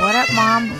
What up, Mom?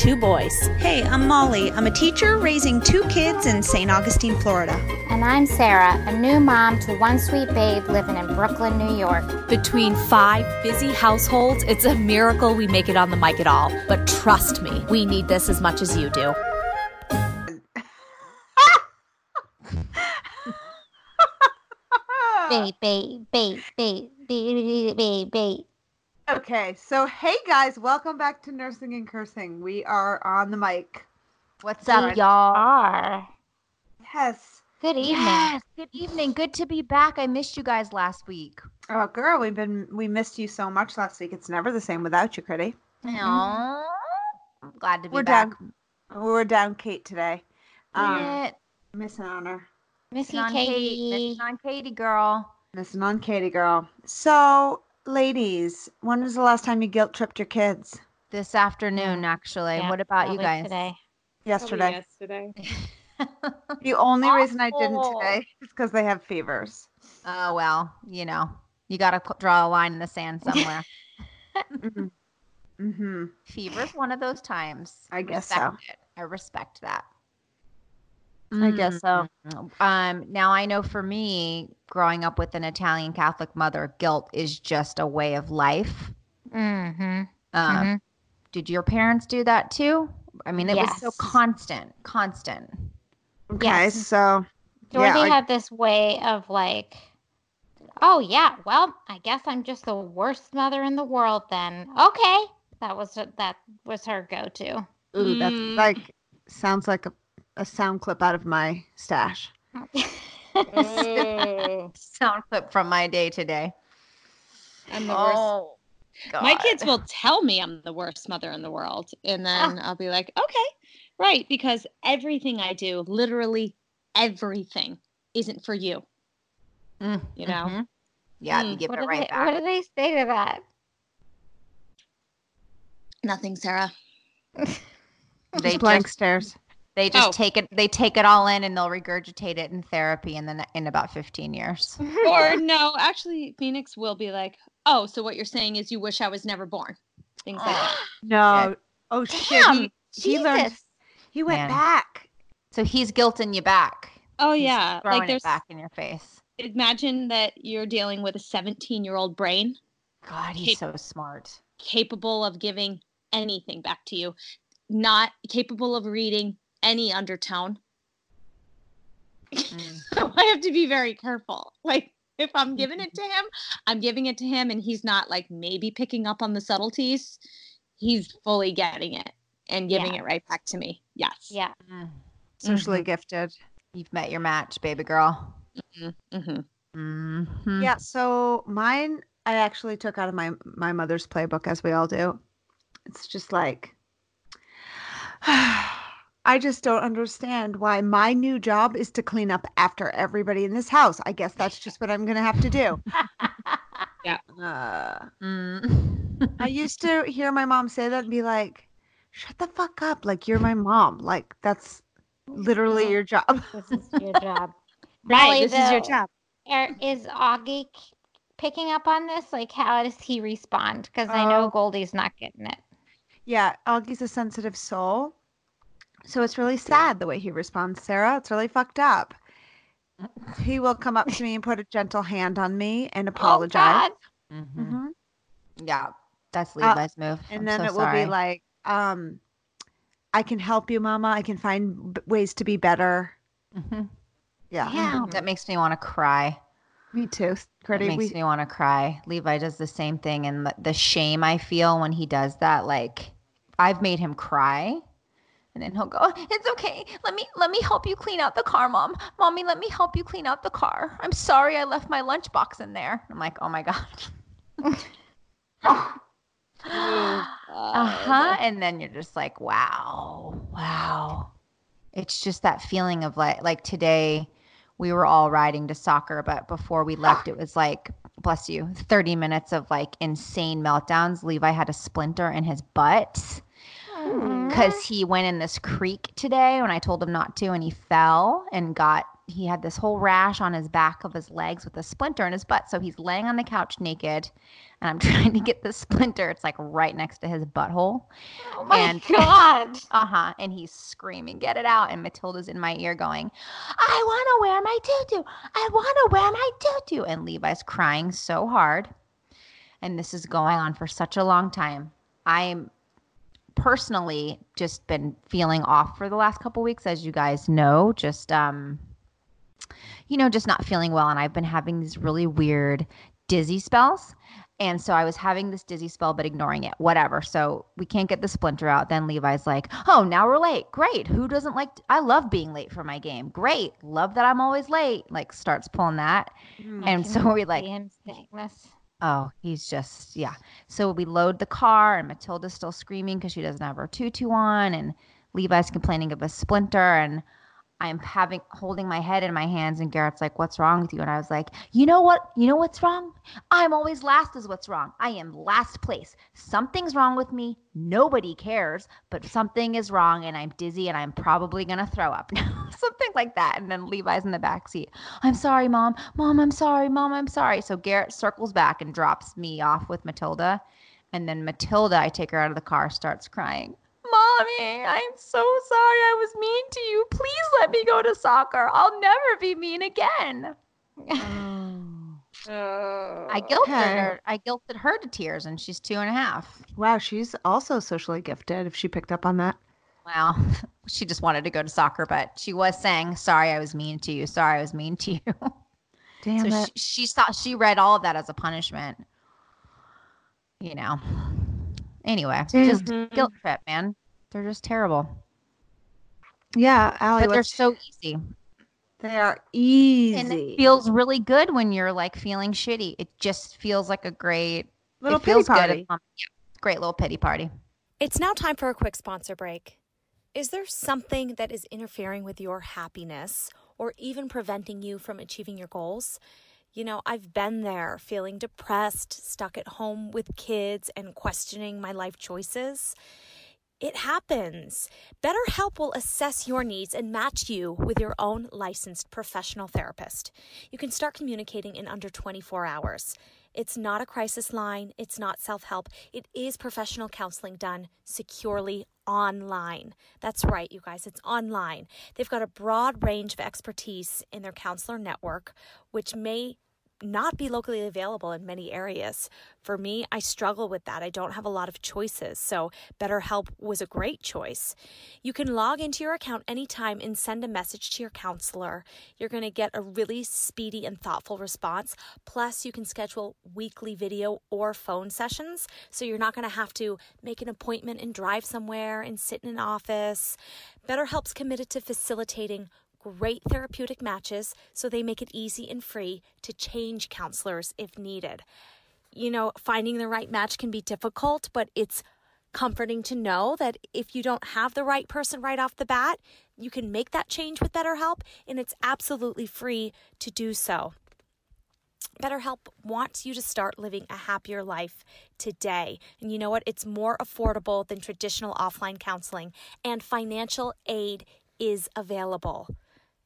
boys. Hey, I'm Molly. I'm a teacher raising two kids in St. Augustine, Florida. And I'm Sarah, a new mom to one sweet babe living in Brooklyn, New York. Between five busy households, it's a miracle we make it on the mic at all. But trust me, we need this as much as you do. Bait, bait, bait, bait, bait, bait, bait. Okay, so hey guys, welcome back to Nursing and Cursing. We are on the mic. What's We up, y'all? are. Yes. Good evening. Yes, good evening. Good to be back. I missed you guys last week. Oh girl, we've been we missed you so much last week. It's never the same without you, Critty. Aw. I'm glad to be We're back. down we're down Kate today. Um It. missing on her. Missy Missing on Kate. Katie. Missing on Katie, girl. Missing on Katie girl. So ladies, when was the last time you guilt tripped your kids? This afternoon, actually. Yeah, what about you guys? Today. Yesterday. yesterday. The only reason I didn't today is because they have fevers. Oh well, you know, you got to draw a line in the sand somewhere. Mm-hmm. mm-hmm. Fever's one of those times. I guess respect so. It. I respect that. I guess so. Mm. Um, now I know for me, growing up with an Italian Catholic mother, guilt is just a way of life. Mm-hmm. Um, Mhm. Did your parents do that too? I mean, it was so constant, constant. Okay, Yes. so Dorothy I- had this way of like, oh yeah, well, I guess I'm just the worst mother in the world then. Okay. That was that was her go-to. Ooh, that's Mm. like sounds like a, a sound clip out of my stash. Oh, Sound clip from my day today. I'm the worst. Oh, My kids will tell me I'm the worst mother in the world. And then I'll be like, okay, right. Because everything I do, literally everything, isn't for you. Mm, You know? mhm. Yeah, you Mm. give what it do right they, back. What do they say to that? Nothing, Sarah. They Just blank just stares. They just Oh. take it they take it all in and they'll regurgitate it in therapy in the in about 15 years. Or no, actually, Phoenix will be like, oh, so what you're saying is you wish I was never born. Things like that. No. Oh shit. Damn, He, he learned. He went Man. back. So he's guilting you back. Oh, He's yeah. throwing Like, it there's, back in your face. imagine that you're dealing with a 17 year old brain God, he's Cap- so smart. capable of giving anything back to you, not capable of reading any undertone. Mm. So I have to be very careful. Like if I'm giving it to him, I'm giving it to him and he's not like maybe picking up on the subtleties. He's fully getting it and giving Yeah. it right back to me. Yes. Yeah. Mm. Socially gifted. You've met your match, baby girl. hmm Mhm. Yeah. So mine, I actually took out of my my mother's playbook, as we all do. It's just like. I just don't understand why my new job is to clean up after everybody in this house. I guess that's just what I'm going to have to do. Yeah. Uh, Mm. I used to hear my mom say that and be like, shut the fuck up. Like, you're my mom. Like, that's literally your job. This is your job. Right. Molly, this is your job. are- is Augie k- picking up on this? Like, how does he respond? Because I know Oh. Goldie's not getting it. Yeah, Augie's a sensitive soul. So it's really sad the way he responds, Sarah. It's really fucked up. He will come up to me and put a gentle hand on me and apologize. Oh, Mhm. Mhm. Yeah. That's Uh, Levi's move. and I'm then so it will sorry. be like, um, I can help you, Mama. I can find b- ways to be better. Mhm. Yeah. Yeah, that makes me want to cry. Me too. It Credit. makes We, me want to cry. Levi does the same thing, and the, the shame I feel when he does that, like I've made him cry, and then he'll go, "Oh, "It's okay. Let me let me help you clean out the car, mom. Mommy, let me help you clean out the car. I'm sorry, I left my lunchbox in there." I'm like, "Oh my god." uh huh. And then you're just like, "Wow, wow." It's just that feeling of like like today we were all riding to soccer, but before we left, it was like, bless you, 30 minutes of like insane meltdowns. Levi had a splinter in his butt because he went in this creek today when I told him not to, and he fell and got, he had this whole rash on his back of his legs with a splinter in his butt. So he's laying on the couch naked, and I'm trying to get the splinter. It's like right next to his butthole. Oh my And- god. Uh huh. And he's screaming, "Get it out!" And Matilda's in my ear going, "I want to wear my tutu. I want to wear my tutu." And Levi's crying so hard, and this is going on for such a long time. I'm personally just been feeling off for the last couple weeks, as you guys know. Just um, you know, just not feeling well, and I've been having these really weird dizzy spells. And so I was having this dizzy spell, but ignoring it, whatever. So we can't get the splinter out. Then Levi's like, oh, now we're late. Great. Who doesn't like, I love being late for my game. Great. Love that I'm always late. Like starts pulling that. and so we like, Oh, he's just yeah. So we load the car, and Matilda's still screaming because she doesn't have her tutu on, and Levi's complaining of a splinter, and I'm having holding my head in my hands, and Garrett's like, "What's wrong with you?" And I was like, "You know what? You know what's wrong? I'm always last. Is what's wrong? I am last place. Something's wrong with me. Nobody cares, but something is wrong, and I'm dizzy, and I'm probably gonna throw up." Something like that. And then Levi's in the back seat. I'm sorry, mom. Mom, I'm sorry. Mom, I'm sorry. So Garrett circles back and drops me off with Matilda. And then Matilda, I take her out of the car, starts crying. Mommy, I'm so sorry I was mean to you. Please let me go to soccer. I'll never be mean again. Oh. I guilted Okay. her. I guilted her to tears, and she's two and a half. wow, she's also socially gifted. If she picked up on that. Wow. She just wanted to go to soccer, but she was saying, "Sorry, I was mean to you. Sorry, I was mean to you." Damn so it. she, she thought she read all of that as a punishment. You know. Anyway, just Mhm. guilt trip, man. They're just terrible, yeah, Allie, but they're so easy, they are easy. and it feels really good when you're like feeling shitty. It just feels like a great Little it feels pity party. Yeah, great little pity party. It's now time for a quick sponsor break. Is there something that is interfering with your happiness or even preventing you from achieving your goals? You know, I've been there feeling depressed, stuck at home with kids, and questioning my life choices. It happens. BetterHelp will assess your needs and match you with your own licensed professional therapist. You can start communicating in under 24 hours. It's not a crisis line, it's not self help. It is professional counseling done securely online. That's right, you guys, it's online. They've got a broad range of expertise in their counselor network, which may not be locally available in many areas. For me, I struggle with that. I don't have a lot of choices, so BetterHelp was a great choice. You can log into your account anytime and send a message to your counselor. You're going to get a really speedy and thoughtful response. Plus, you can schedule weekly video or phone sessions, so you're not going to have to make an appointment and drive somewhere and sit in an office. BetterHelp's committed to facilitating great therapeutic matches so they make it easy and free to change counselors if needed. You know, finding the right match can be difficult, but it's comforting to know that if you don't have the right person right off the bat, you can make that change with BetterHelp and it's absolutely free to do so. BetterHelp wants you to start living a happier life today. And you know what? It's more affordable than traditional offline counseling, and financial aid is available.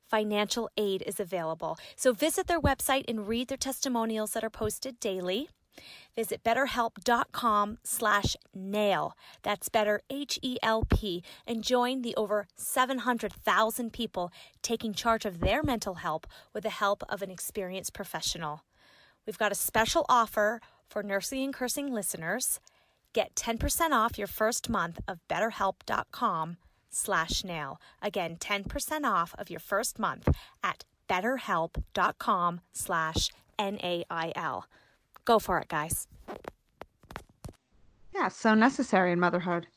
Financial aid is available. So visit their website and read their testimonials that are posted daily. Visit betterhelp.com slash nail. That's better H E L P and join the over 700,000 people taking charge of their mental health with the help of an experienced professional. We've got a special offer for Nursing and Cursing listeners. Get 10% off your first month of betterhelp.com slash nail. Again, 10% off of your first month at betterhelp.com slash N-A-I-L. Go for it, guys. Yeah, so necessary in motherhood.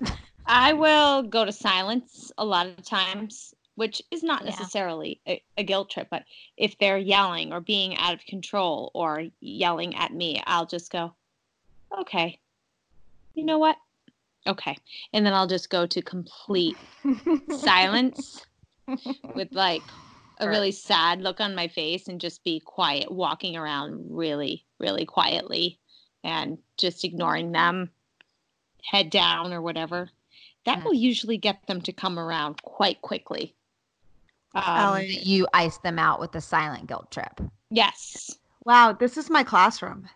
I will go to silence a lot of times, which is not Yeah. necessarily a, a guilt trip, but if they're yelling or being out of control or yelling at me, I'll just go, okay, you know what? Okay. And then I'll just go to complete silence with like a really sad look on my face and just be quiet, walking around really, really quietly and just ignoring them, head down or whatever. That will usually get them to come around quite quickly. Um, Allie. You ice them out with the silent guilt trip. yes. Wow, this is my classroom.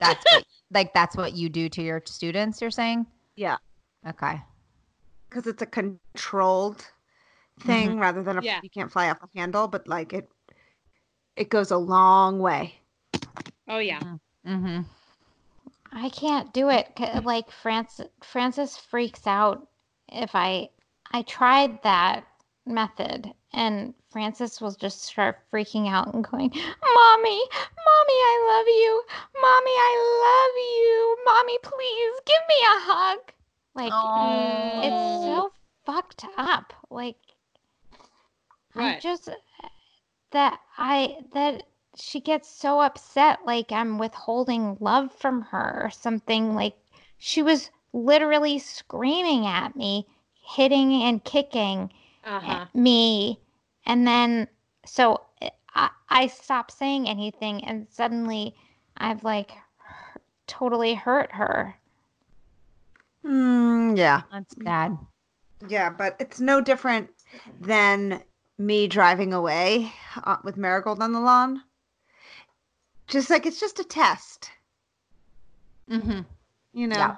That's what, like that's what you do to your students. You're saying? Yeah, Okay. because it's a controlled thing rather than a Yeah. you can't fly off the handle, but like it, it goes a long way. Oh, yeah. Mm-hmm. I can't do it. 'ca- Like Francis, Francis freaks out if I. I tried that method, and Francis will just start freaking out and going, "Mommy, mommy, I love you. Mommy, I love you. Mommy, please give me a hug." Like it's so fucked up. Like I'm just uh, that I that she gets so upset like I'm withholding love from her or something like she was literally screaming at me, hitting and kicking Uh-huh. me and then so I, I stopped saying anything and suddenly I've like totally hurt her. Mm, yeah, That's bad. yeah, but it's no different than me driving away uh, with Marigold on the lawn. Just like it's just a test, Mm-hmm. you know. Yeah.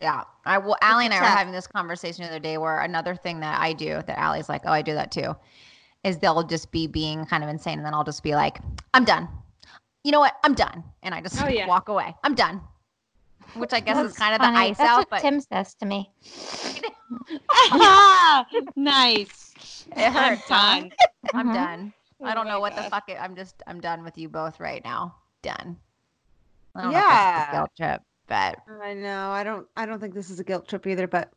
Yeah. I well, Allie and I were having this conversation the other day where another thing that I do that Allie's like, oh, I do that too, is they'll just be being kind of insane. And then I'll just be like, I'm done. You know what? I'm done. And I just Oh, yeah. walk away. I'm done. Which I guess is kind of the funny. ice That's out, what but Tim says to me. nice. it I'm hurts. done. I'm uh-huh. done. I Oh don't know my what the fuck. It, I'm just, I'm done with you both right now. Done. I don't know if that's Yeah. a guilt trip, but I know. I don't. I don't think this is a guilt trip either. But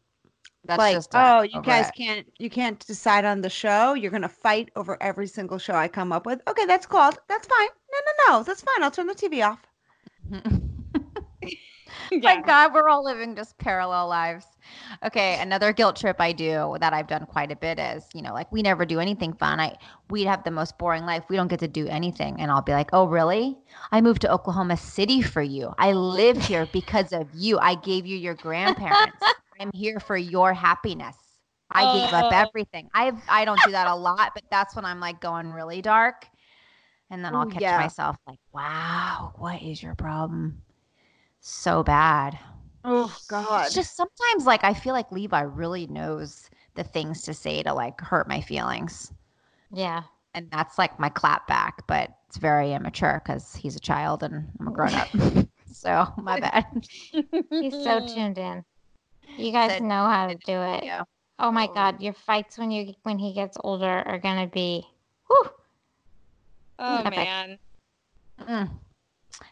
that's like, just oh, you guys it. can't. You can't decide on the show. You're gonna fight over every single show I come up with. Okay, that's called. That's fine. No, no, no. That's fine. I'll turn the TV off. My God, we're all living just parallel lives. Okay, another guilt trip I do that I've done quite a bit is, you know, like we never do anything fun. I we have the most boring life. We don't get to do anything. And I'll be like, "Oh, really? I moved to Oklahoma City for you. I live here because of you. I gave you your grandparents. I'm here for your happiness. I gave up Oh. everything. I I don't do that a lot, but that's when I'm like going really dark. And then I'll catch yeah. myself like, "Wow, what is your problem?" So bad. Oh God. It's just sometimes like I feel like Levi really knows the things to say to like hurt my feelings. Yeah. And that's like my clap back, but it's very immature because he's a child and I'm a grown up. so my bad. He's so tuned in. You guys Said- know how to do it. Yeah. Oh my God, your fights when you when he gets older are gonna be, whew. Oh Epic. man. Mm.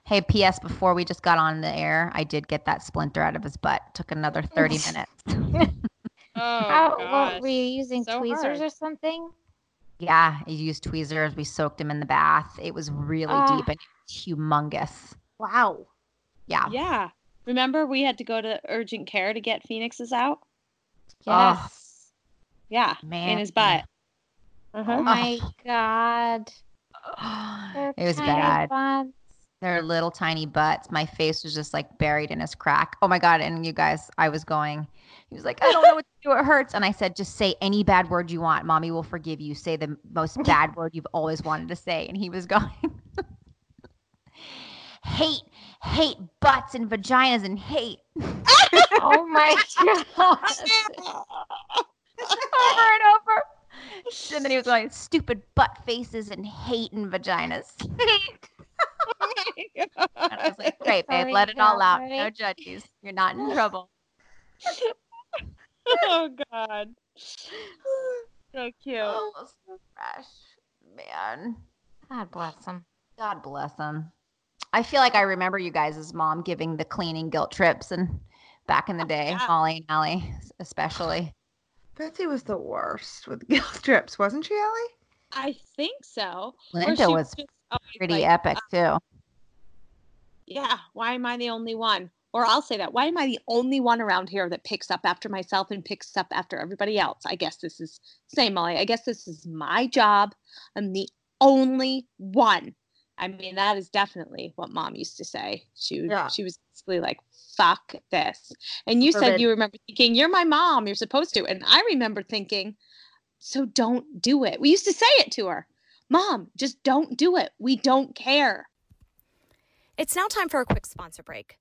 Hey, P.S. Before we just got on the air, I did get that splinter out of his butt. Took another 30 minutes. Oh How, gosh. what, were you using So tweezers hard. or something? yeah, I used tweezers. We soaked him in the bath. It was really Ah. deep and humongous. wow. Yeah. Yeah. Remember we had to go to urgent care to get Phoenix's out? Oh. Yes. Yeah. Man. In his butt. Oh Uh-huh. my God. it They're was tiny bad. Their little tiny butts. My face was just like buried in his crack. Oh my god! And you guys, I was going. He was like, I don't know what to do. It hurts. And I said, just say any bad word you want. Mommy will forgive you. Say the most bad word you've always wanted to say. And he was going. hate, hate butts and vaginas and hate Oh my God. over and over. And then he was going, stupid butt faces and hate and vaginas. And I was like, great, babe, Sorry, let it all out. No judges. You're not in trouble. oh God. So cute. Oh, so fresh. Man. God bless him. God bless him. I feel like I remember you guys' mom giving the cleaning guilt trips and back in the day, yeah. Molly and Ellie, especially. Betsy was the worst with guilt trips, wasn't she, Ellie? I think so. Or Linda she was just always Pretty like, epic um, too. Yeah, why am I the only one? Or I'll say that. Why am I the only one around here that picks up after myself and picks up after everybody else? I guess this is same Molly. I guess this is my job. I'm the only one. I mean, that is definitely what mom used to say. She would- Yeah. she was basically like, "Fuck this." And you said you remember thinking, "You're my mom. You're supposed to." And I remember thinking, "So don't do it." We used to say it to her, "Mom, just don't do it. We don't care." It's now time for a quick sponsor break.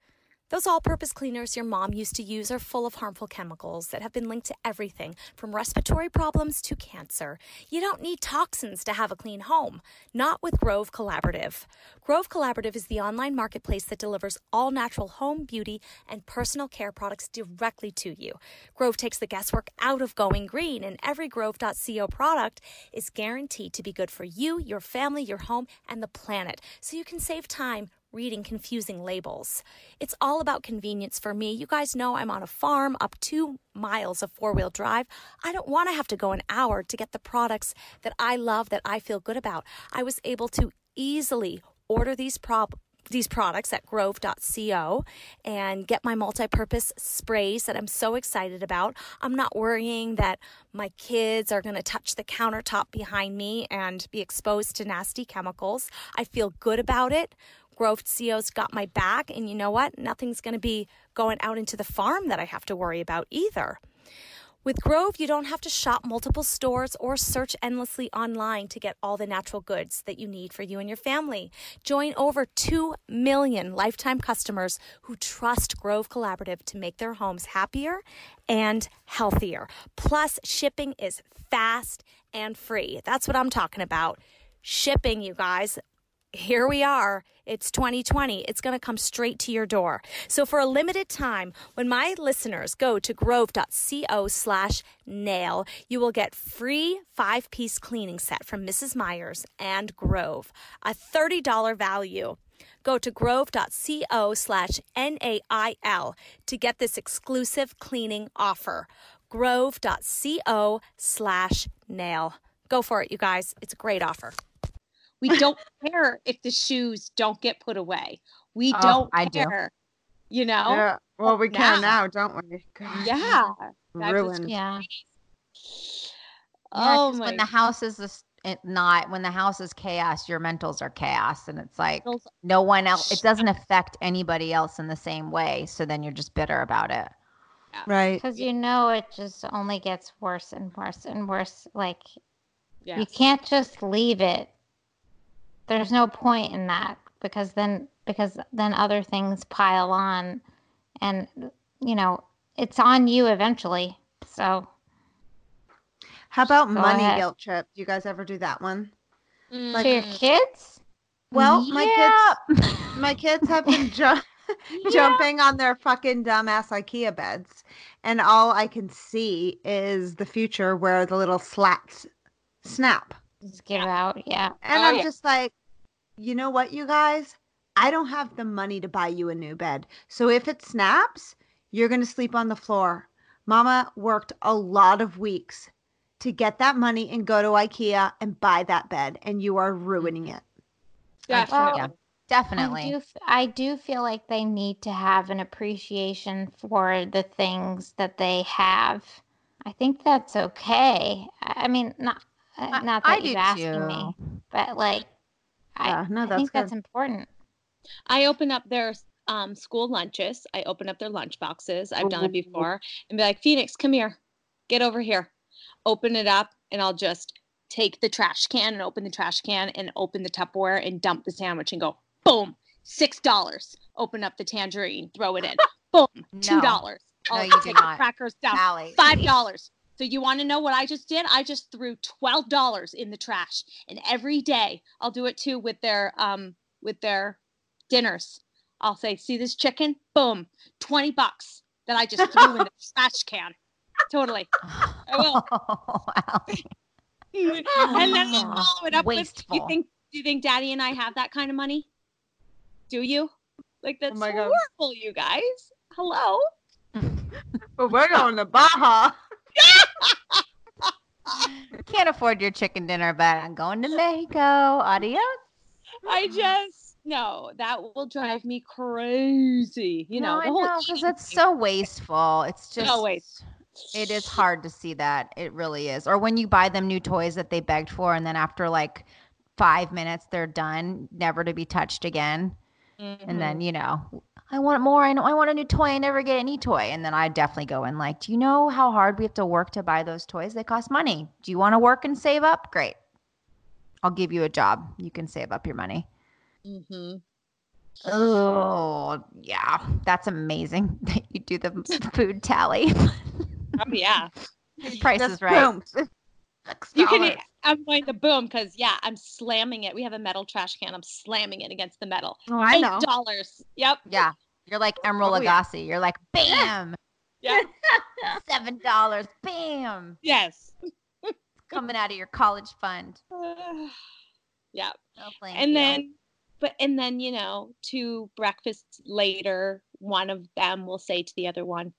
Those all purpose cleaners your mom used to use are full of harmful chemicals that have been linked to everything from respiratory problems to cancer. You don't need toxins to have a clean home, not with Grove Collaborative. Grove Collaborative is the online marketplace that delivers all natural home, beauty, and personal care products directly to you. Grove takes the guesswork out of going green, and every Grove.co product is guaranteed to be good for you, your family, your home, and the planet, so you can save time reading confusing labels. It's all about convenience for me. You guys know I'm on a farm up two miles of four wheel drive. I don't want to have to go an hour to get the products that I love, that I feel good about. I was able to easily order these prob these products at grove.co and get my multi-purpose sprays that I'm so excited about. I'm not worrying that my kids are going to touch the countertop behind me and be exposed to nasty chemicals. I feel good about it. Grove CO's got my back, and you know what? Nothing's going to be going out into the farm that I have to worry about either. With Grove, you don't have to shop multiple stores or search endlessly online to get all the natural goods that you need for you and your family. Join over 2 million lifetime customers who trust Grove Collaborative to make their homes happier and healthier. Plus, shipping is fast and free. That's what I'm talking about. Shipping, you guys here we are. It's 2020. It's going to come straight to your door. So for a limited time, when my listeners go to grove.co slash nail, you will get free five piece cleaning set from Mrs. Meyer's and Grove, a $30 value. Go to grove.co slash N-A-I-L to get this exclusive cleaning offer. Grove.co slash nail. Go for it, you guys. It's a great offer. We don't care if the shoes don't get put away. We Oh, don't I do. care. You know? Yeah. Well, we can now. now, don't we? God, Yeah. That's Ruined. Yeah. Yeah, Oh 'cause my when the house is this, it not when the house is chaos, your mentals are chaos, and it's like no one else. It doesn't affect anybody else in the same way. So then you're just bitter about it. Right. Because you know it just only gets worse and worse and worse. Like you can't just leave it. There's no point in that because then because then other things pile on and you know, it's on you eventually. So How about money ahead. guilt trip? Do you guys ever do that one? Mm, to your kids? Well, my kids, my kids have been ju- jumping on their fucking dumbass IKEA beds, and all I can see is the future where the little slats snap. Just give out, yeah. And Oh, I'm yeah. just like, you know what, you guys? I don't have the money to buy you a new bed. So if it snaps, you're going to sleep on the floor. Mama worked a lot of weeks to get that money and go to IKEA and buy that bed, and you are ruining it. Definitely. Yeah, I definitely. do, f- I do feel like they need to have an appreciation for the things that they have. I think that's okay. I I mean, not uh, I- not I that do you're asking me, but like, Yeah, I, no, I that's think that's important. I open up their um, school lunches. I open up their lunch boxes. I've done it before and be like, Phoenix, come here. Get over here. Open it up and I'll just take the trash can and open the trash can and open the Tupperware and dump the sandwich and go, boom, six dollars. Open up the tangerine, throw it in. Boom, $2. No, I'll you take the crackers down. Allie. Five dollars. So you want to know what I just did? I just threw twelve dollars in the trash, and every day I'll do it too with their um with their dinners. I'll say, "See this chicken? Boom, twenty bucks that I just threw in the trash can." Totally, I will. and then I'll follow it up with, "Do you think? Do you think Daddy and I have that kind of money? Do you? Like that's my God. horrible, you guys. Hello." But we're going to Baja. Can't afford your chicken dinner, but I'm going to Mexico. Adios. I just no, that will drive me crazy. You know, no, know because it's thing. so wasteful. It's just So waste- It is hard to see that. It really is. Or when you buy them new toys that they begged for, and then after like five minutes they're done, never to be touched again. And Mm-hmm. then you know, I want more. I know I want a new toy. I never get any toy. And then I definitely go in like, do you know how hard we have to work to buy those toys? They cost money. Do you want to work and save up? Great. I'll give you a job. You can save up your money. Mm-hmm. Oh, yeah. That's amazing that you do the food tally. Oh yeah. Price Just is right. boom. You can. I'm going to boom because yeah, I'm slamming it. We have a metal trash can. I'm slamming it against the metal. Oh, I Eight know. dollars. Yep. Yeah. You're like Emeril Oh, yeah. You're like, bam, Yeah. seven dollars, bam, yes. coming out of your college fund. yeah. No, thank and you. then but and then you know two breakfasts later one of them will say to the other one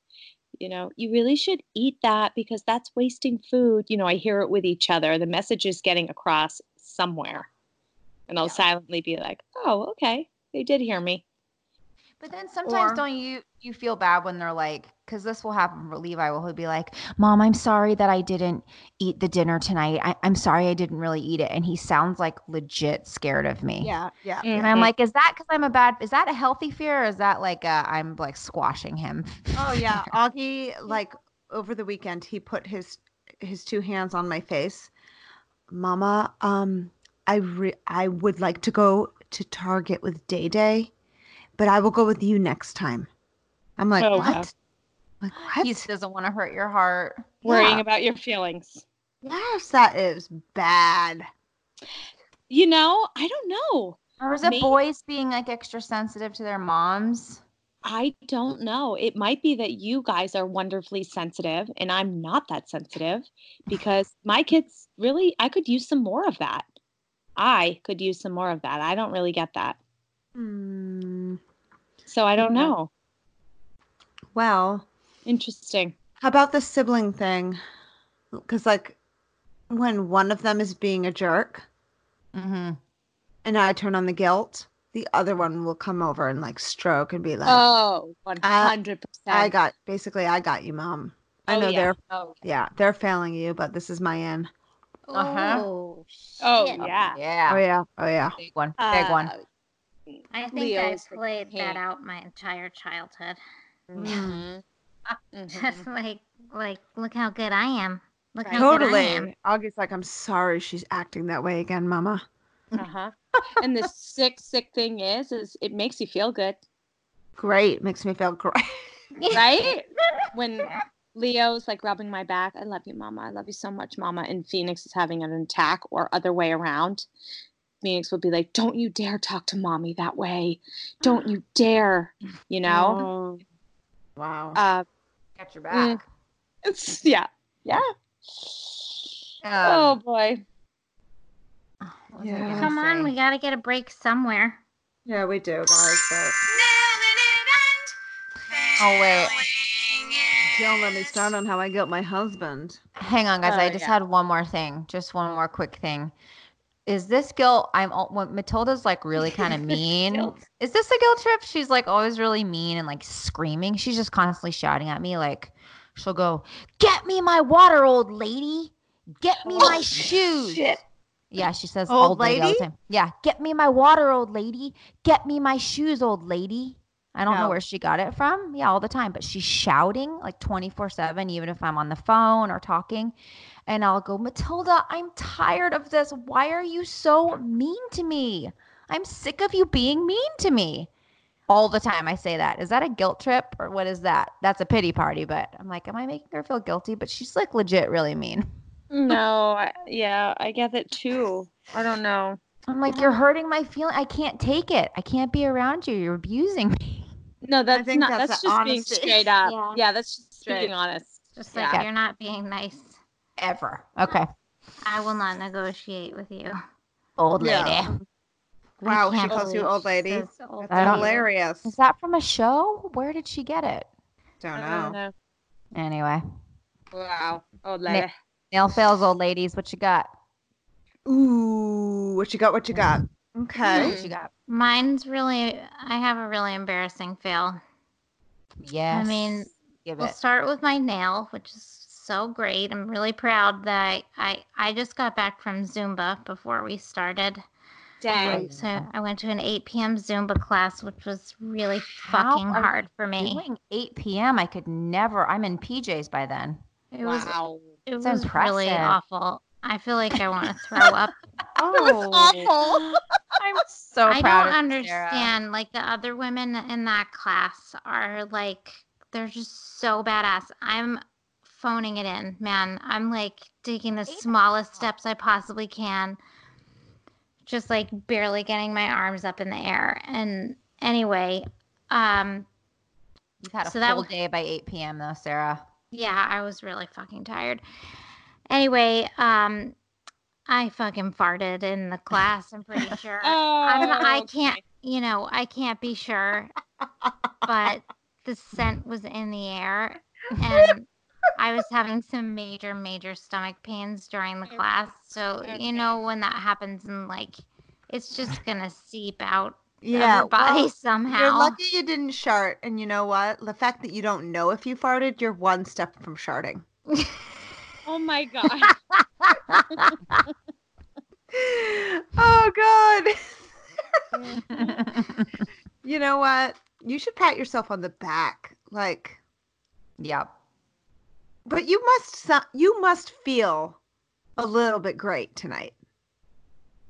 you know you really should eat that because that's wasting food you know i hear it with each other the message is getting across somewhere. And i'll silently be like oh okay they did hear me. But then sometimes Or- don't you you feel bad when they're like, because this will happen for Levi. Will he'll be like, "Mom, I'm sorry that I didn't eat the dinner tonight. I, I'm sorry I didn't really eat it." And he sounds like legit scared of me. Yeah, yeah. And I'm like, is that because I'm a bad? Is that a healthy fear, or is that like uh, I'm like squashing him? Oh yeah, Augie like over the weekend he put his his two hands on my face. Mama, um I re- I would like to go to Target with Day Day, but I will go with you next time. I'm like, Oh, what? Wow. Like what? He doesn't want to hurt your heart. worrying Yeah. about your feelings Yes, that is bad. you know i don't know Or is it Maybe- boys being like extra sensitive to their moms? I don't know. It might be that you guys are wonderfully sensitive and I'm not that sensitive because my kids really, I could use some more of that. I could use some more of that. I don't really get that. Hmm. So I don't Yeah. know. Well, Interesting. how about the sibling thing? Because like when one of them is being a jerk, Mm-hmm. and I turn on the guilt, the other one will come over and like stroke and be like, Oh, 100%. I got basically I got you, mom. I Oh, know yeah. they're Oh, yeah, they're failing you, but this is my end. Uh-huh. Oh, oh yeah. Yeah. Oh yeah, oh yeah. Big one. Big one. Uh, I think Leo's I played that out my entire childhood. Mhm. Just like, like, look how good I am. Look how good I am. Totally. Augie's like, I'm sorry she's acting that way again, mama. Uh-huh. and the sick, sick thing is, is it makes you feel good, Great. Makes me feel great. right? when Leo's like rubbing my back, I love you, mama. I love you so much, mama. And Phoenix is having an attack or other way around. Phoenix will be like, Don't you dare talk to mommy that way. Don't you dare, you know? Oh, wow. Uh, Got your mm, back. it's, yeah. Yeah. Um, oh, boy. what was I yeah. Come on, we gotta get a break somewhere. yeah, we do, guys, but Oh wait, don't let me start on how I guilt my husband. hang on, guys. Oh, I just yeah. had one more thing. Just one more quick thing. Is this guilt? I'm al- when Matilda's like really kind of mean. Is this a guilt trip? She's like always really mean and like screaming. She's just constantly shouting at me. Like she'll go, "Get me my water, old lady. Get me my oh, shoes." Shit. Yeah, she says Old old, lady? all the time. Yeah, get me my water, old lady. Get me my shoes, old lady. I don't know where she got it from. Yeah, all the time. But she's shouting like 24 7, even if I'm on the phone or talking. And I'll go, Matilda, I'm tired of this. Why are you so mean to me? I'm sick of you being mean to me. All the time I say that. Is that a guilt trip or what is that? That's a pity party. But I'm like, am I making her feel guilty? But she's like legit really mean. No, I, yeah, I get it too. I don't know. I'm like, you're hurting my feeling. I can't take it. I can't be around you. You're abusing me. No, that's think not. that's That's, the just being straight up. Yeah. Yeah, that's just Straight. being honest. Just Yeah. like you're not being nice. Ever. Okay. I will not negotiate with you. Old lady. Yeah. Wow, she calls you old she lady. old That's I hilarious. Is that from a show? Where did she get it? Don't I know. don't know. Anyway. Wow. Na- lady. Nail fails, old ladies. What you got? Ooh, what you got? What you got? Okay. What you got? Mine's really. I have a really embarrassing fail. Yes. I mean, give We'll it. start with my nail, which is so great. I'm really proud that I, I, I just got back from Zumba before we started. Dang. So I went to an 8 p.m. Zumba class, which was really How fucking are hard for me. Doing 8 p.m. I could never. I'm in PJs by then. It was wow. it It's was really awful. I feel like I want to throw up. Oh, I'm so I proud don't of Sarah. understand. Like the other women in that class are like, they're just so badass. I'm phoning it in, man. I'm like taking the smallest steps I possibly can, just like barely getting my arms up in the air. And anyway, um, You've had a So that full w- day by 8 p.m. though, Sarah. yeah, I was really fucking tired. Anyway, um, I fucking farted in the class. I'm pretty sure. I'm I Oh, can't, okay. you know, I can't be sure, but the scent was in the air, and I was having some major, major stomach pains during the class. So you know when that happens, and like, it's just gonna seep out yeah. your body well, somehow. You're lucky you didn't shart, and you know what? The fact that you don't know if you farted, you're one step from sharting. Oh my god. oh God. you know what? You should pat yourself on the back, like. yep. But you must so- you must feel a little bit great tonight.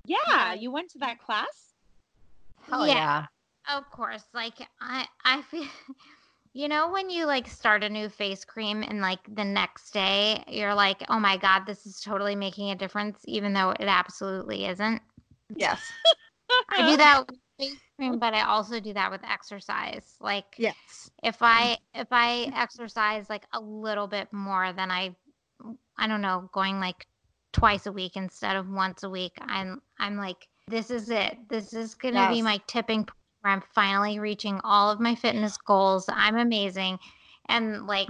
yeah, you went to that class? Hell Yeah. yeah. Of course, like I, I feel. You know when you like start a new face cream and like the next day you're like, "Oh my god, this is totally making a difference," even though it absolutely isn't. Yes. I do that with face cream, but I also do that with exercise. Like Yes. if I if I exercise like a little bit more than I I don't know, going like twice a week instead of once a week, I'm I'm like this is it. This is going to be my tipping point where I'm finally reaching all of my fitness goals. I'm amazing. And like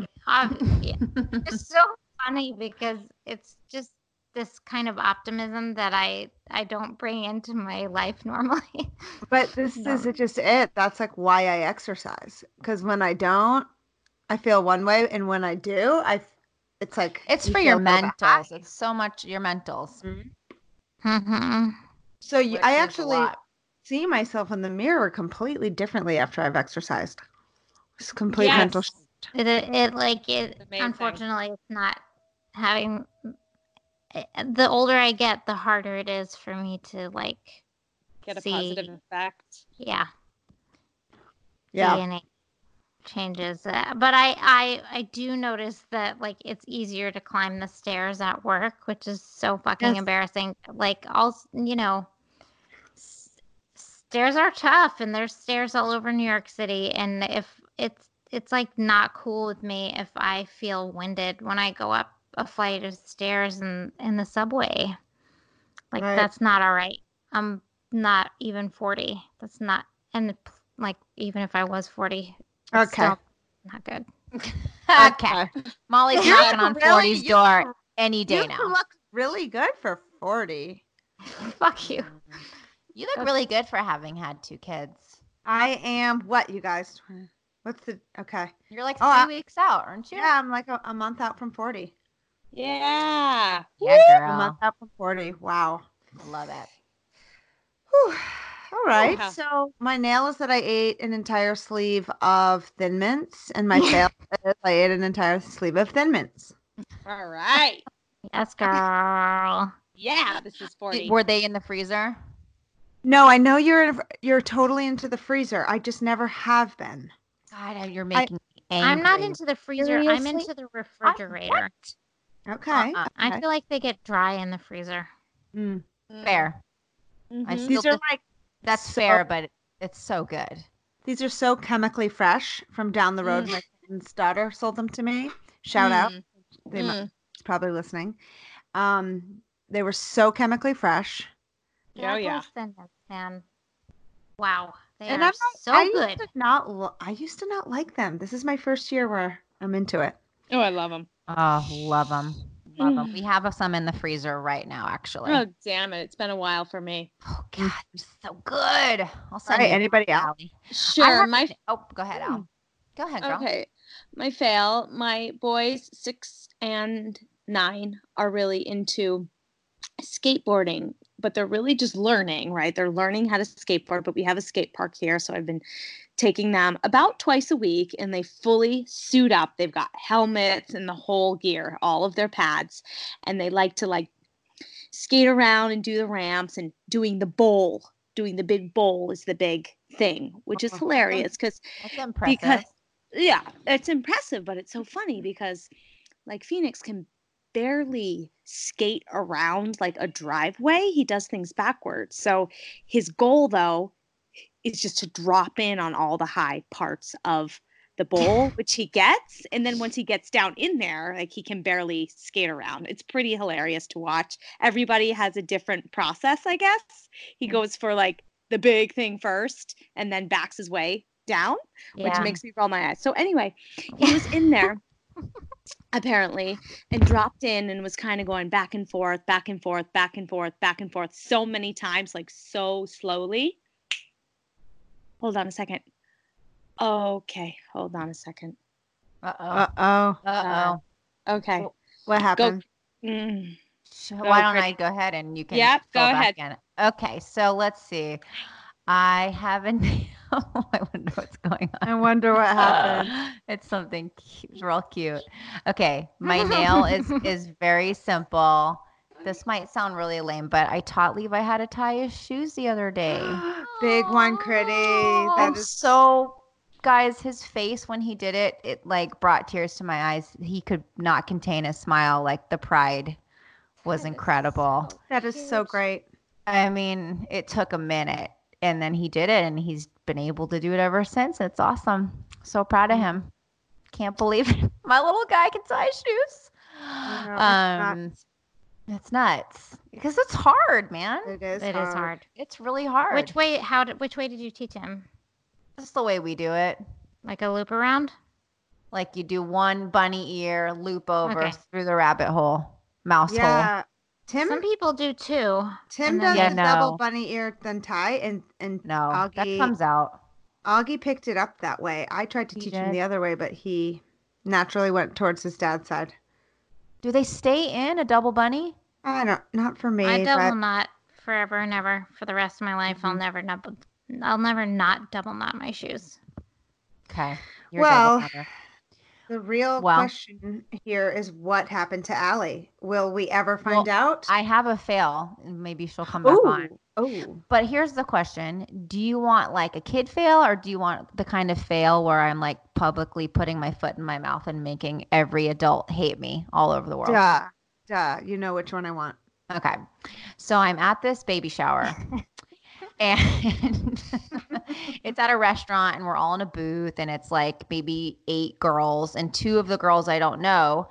it's so funny because it's just this kind of optimism that I I don't bring into my life normally. But this No. is just it. That's like why I exercise. Because when I don't, I feel one way, and when I do, I, f- it's like It's you for your feel so mentals. It's so much your mentals. hmm So you, I actually lot. See myself in the mirror completely differently after I've exercised. It's complete mental. Yes. sh- It, it, it like it Amazing. unfortunately it's not having eh, the older I get the harder it is for me to like Get a See. positive effect. yeah Yeah. DNA changes uh, but I, I I do notice that like it's easier to climb the stairs at work which is so fucking Yes. embarrassing like all you know s- stairs are tough and there's stairs all over New York City and if it's it's like not cool with me if I feel winded when I go up a flight of stairs in in the subway like Right. that's not all right I'm not even 40 that's not and like even if I was 40 Okay. not good okay. Molly's knocking on really- 40's you- door any day You now. look really good for forty. fuck you You look really good for having had two kids. I am what you guys? What's the okay? You're like oh, three Oh, I- weeks out, aren't you? Yeah, I'm like a, a month out from forty. Yeah. Yeah, A girl. month out from forty. Wow. I love it. Whew. All right. Yeah. So my nail is that I ate an entire sleeve of Thin Mints, and my fail is I ate an entire sleeve of Thin Mints. All right. yes girl Yeah, this is 40. Were they in the freezer? No, I know you're you're totally into the freezer. I just never have been. God, you're making me angry. I'm not into the freezer. I'm into the refrigerator. Okay. Uh-uh. I feel like they get dry in the freezer. Mm. fair. I Mhm. still These are think like that's so- fair, but it's so good. These are so chemically fresh from down the road. Mm. My friend's daughter sold them to me. Shout out. Mm. They mu- Mm. she's probably listening. Um, they were so chemically fresh. Oh, yeah. Apples and nuts, man. Wow, they and are I'm not, so I good. Used not lo- I used to not like them. This is my first year where I'm into it. Oh, I love them. Oh, love them. Love them. We have some in the freezer right now, actually. Oh, damn it. It's been a while for me. Oh, God, they're so good. I'll All send right, you anybody one, else? Sure. have My to- Oh, go ahead, Al. Hmm. Go ahead, girl. Okay. My fail, my boys six and nine are really into skateboarding, but they're really just learning, right? They're learning how to skateboard, but we have a skate park here. So I've been taking them about twice a week and they fully suit up. They've got helmets and the whole gear, all of their pads, and they like to like skate around and do the ramps and doing the bowl. Doing the big bowl is the big thing, which is Oh, hilarious because because yeah it's impressive but it's so funny because like phoenix can barely skate around like a driveway he does things backwards. So his goal though is just to drop in on all the high parts of the bowl which he gets and then once he gets down in there like he can barely skate around. It's pretty hilarious to watch. Everybody has a different process i guess. He goes for like the big thing first and then backs his way down which makes me roll my eyes. So anyway, he was in there apparently and dropped in and was kind of going back and forth, back and forth, back and forth, back and forth so many times, like so slowly. Hold on a second. Okay, hold on a second. Uh oh. Uh oh. Uh oh. Okay. What happened? Mm. Why don't I go ahead and you can Yep, go back in. Okay, so let's see. I haven't. I wonder what's going on. I wonder what happened. it's something cute, real cute. Okay, my nail is is very simple. This might sound really lame, but I taught Levi how to tie his shoes the other day. Big one, Critty. Oh. That and is so guys his face when he did it it like brought tears to my eyes he could not contain a smile like the pride was incredible that is so great. i mean it took a minute and then he did it and he's been able to do it ever since it's awesome so proud of him can't believe it. my little guy can tie shoes I know, um it's it's nuts because it's hard man. It is. It is hard. it's really hard Which way? How did? Which way did you teach him? that's the way we do it Like a loop around? Like you do one bunny ear, loop over Okay. through the rabbit hole, mouse hole. Yeah. Tim Some people do too. Tim and does then- Yeah, the double bunny ear then tie and and No, that Augie- comes out. Augie picked it up that way. I tried to He teach him the other way, but he naturally went towards his dad's side. Do they stay in a double bunny? I don't not for me. I double but knot forever and ever for the rest of my life. I'll mm-hmm. never double. I'll never not double knot my shoes. Okay. You're Well, double knotter. The real Well- question here is what happened to Allie? Will we ever find Well, out? I have a fail. Maybe she'll come back on. oh, But here's the question: Do you want like a kid fail, or do you want the kind of fail where I'm like publicly putting my foot in my mouth and making every adult hate me all over the world? duh, duh. You know which one I want. Okay. So I'm at this baby shower and it's at a restaurant and we're all in a booth and it's like maybe eight girls and two of the girls I don't know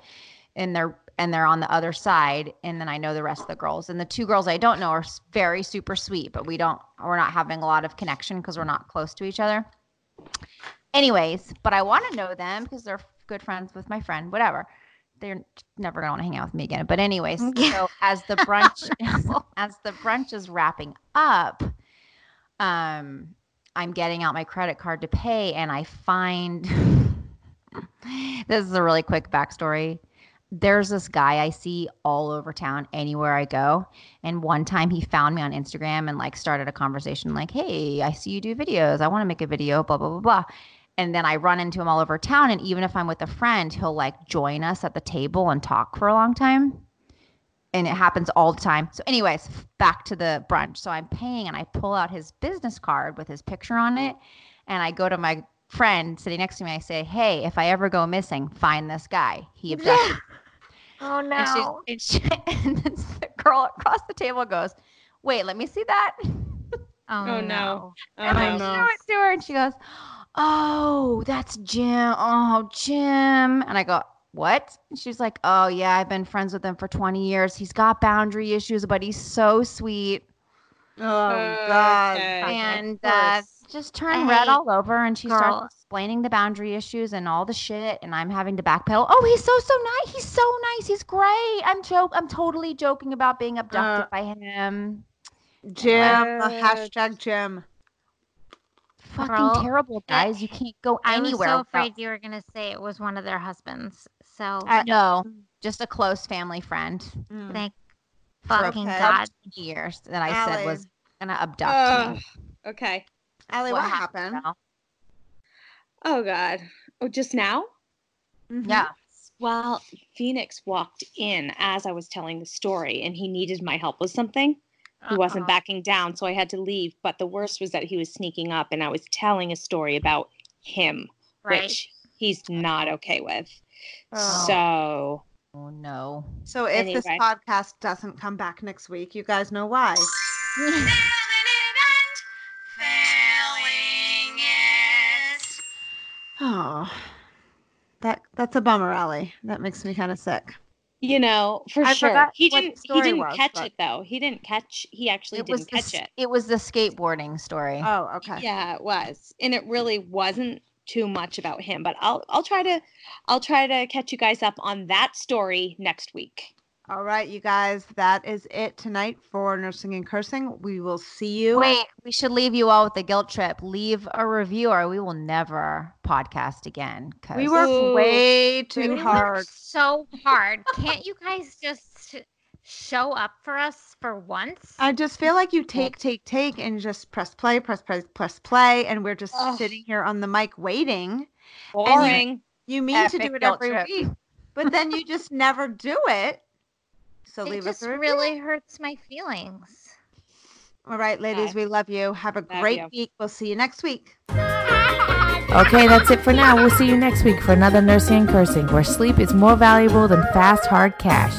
and they're and they're on the other side and then I know the rest of the girls and the two girls I don't know are very super sweet but we don't we're not having a lot of connection because we're not close to each other. Anyways, but I want to know them because they're good friends with my friend, whatever they're never gonna want to hang out with me again. But anyways, so as the brunch as the brunch is wrapping up, um, I'm getting out my credit card to pay, and I find this is a really quick backstory. There's this guy I see all over town, anywhere I go. And one time he found me on Instagram and like started a conversation like, Hey, I see you do videos. I want to make a video, blah, blah, blah, blah and then I run into him all over town. And even if I'm with a friend, he'll like join us at the table and talk for a long time. And it happens all the time. So, anyways, back to the brunch. So I'm paying and I pull out his business card with his picture on it. And I go to my friend sitting next to me. I say, Hey, if I ever go missing, find this guy. He abducted. Oh and, she, and, she, and then the girl across the table goes, Wait, let me see that. Oh, Oh, no. no. Oh, and I no. show it to her, and she goes, "Oh, that's Jim. Oh, Jim." And I go, "What?" And she's like, "Oh yeah, I've been friends with him for 20 years. He's got boundary issues, but he's so sweet." Oh God. Okay. and uh, course. just turned red all over and she girl. starts explaining the boundary issues and all the shit and i'm having to backpedal oh he's so so nice he's so nice he's great i'm joke i'm totally joking about being abducted Uh, by him Jim. What? Hashtag Jim. fucking Girl, terrible that- guys you can't go anywhere. I was anywhere so without- afraid you were gonna say it was one of their husbands. So I- no just a close family friend Mm. thank fucking Okay. God. years that i said was gonna abduct Ugh. me okay. Allie, what, happened? now? Oh God. Oh, just now? Mhm. yeah Well, Phoenix walked in as I was telling the story, and he needed my help with something. He wasn't Uh-oh. backing down, so I had to leave. But the worst was that he was sneaking up, and I was telling a story about him, Right. which he's not okay with. Oh. So oh no So if this podcast doesn't come back next week, you guys know why. Oh, that that's a bummer, Allie. That makes me kind of sick. you know, for I sure, he didn't. He didn't was, catch but- it though. He didn't catch. He actually it didn't the, catch s- it. it was the skateboarding story Oh, okay. Yeah, it was, and it really wasn't too much about him. But I'll I'll try to I'll try to catch you guys up on that story next week. All right, you guys, that is it tonight for nursing and cursing. We will see you. Wait, we should leave you all with a guilt trip. Leave a review, or we will never podcast again. 'cause- we work Ooh. way too hard. so hard. Can't you guys just show up for us for once? I just feel like you take, take, take, and just press play, press, press, press play, and we're just Ugh. sitting here on the mic waiting. Boring. You mean to do it every trip. week, but then you just never do it. So it leave just us a review. really hurts my feelings. All right, ladies, Okay. we love you. Have a Love great you. week. We'll see you next week. Okay, that's it for now. We'll see you next week for another Nursing and Cursing, where sleep is more valuable than fast, hard cash.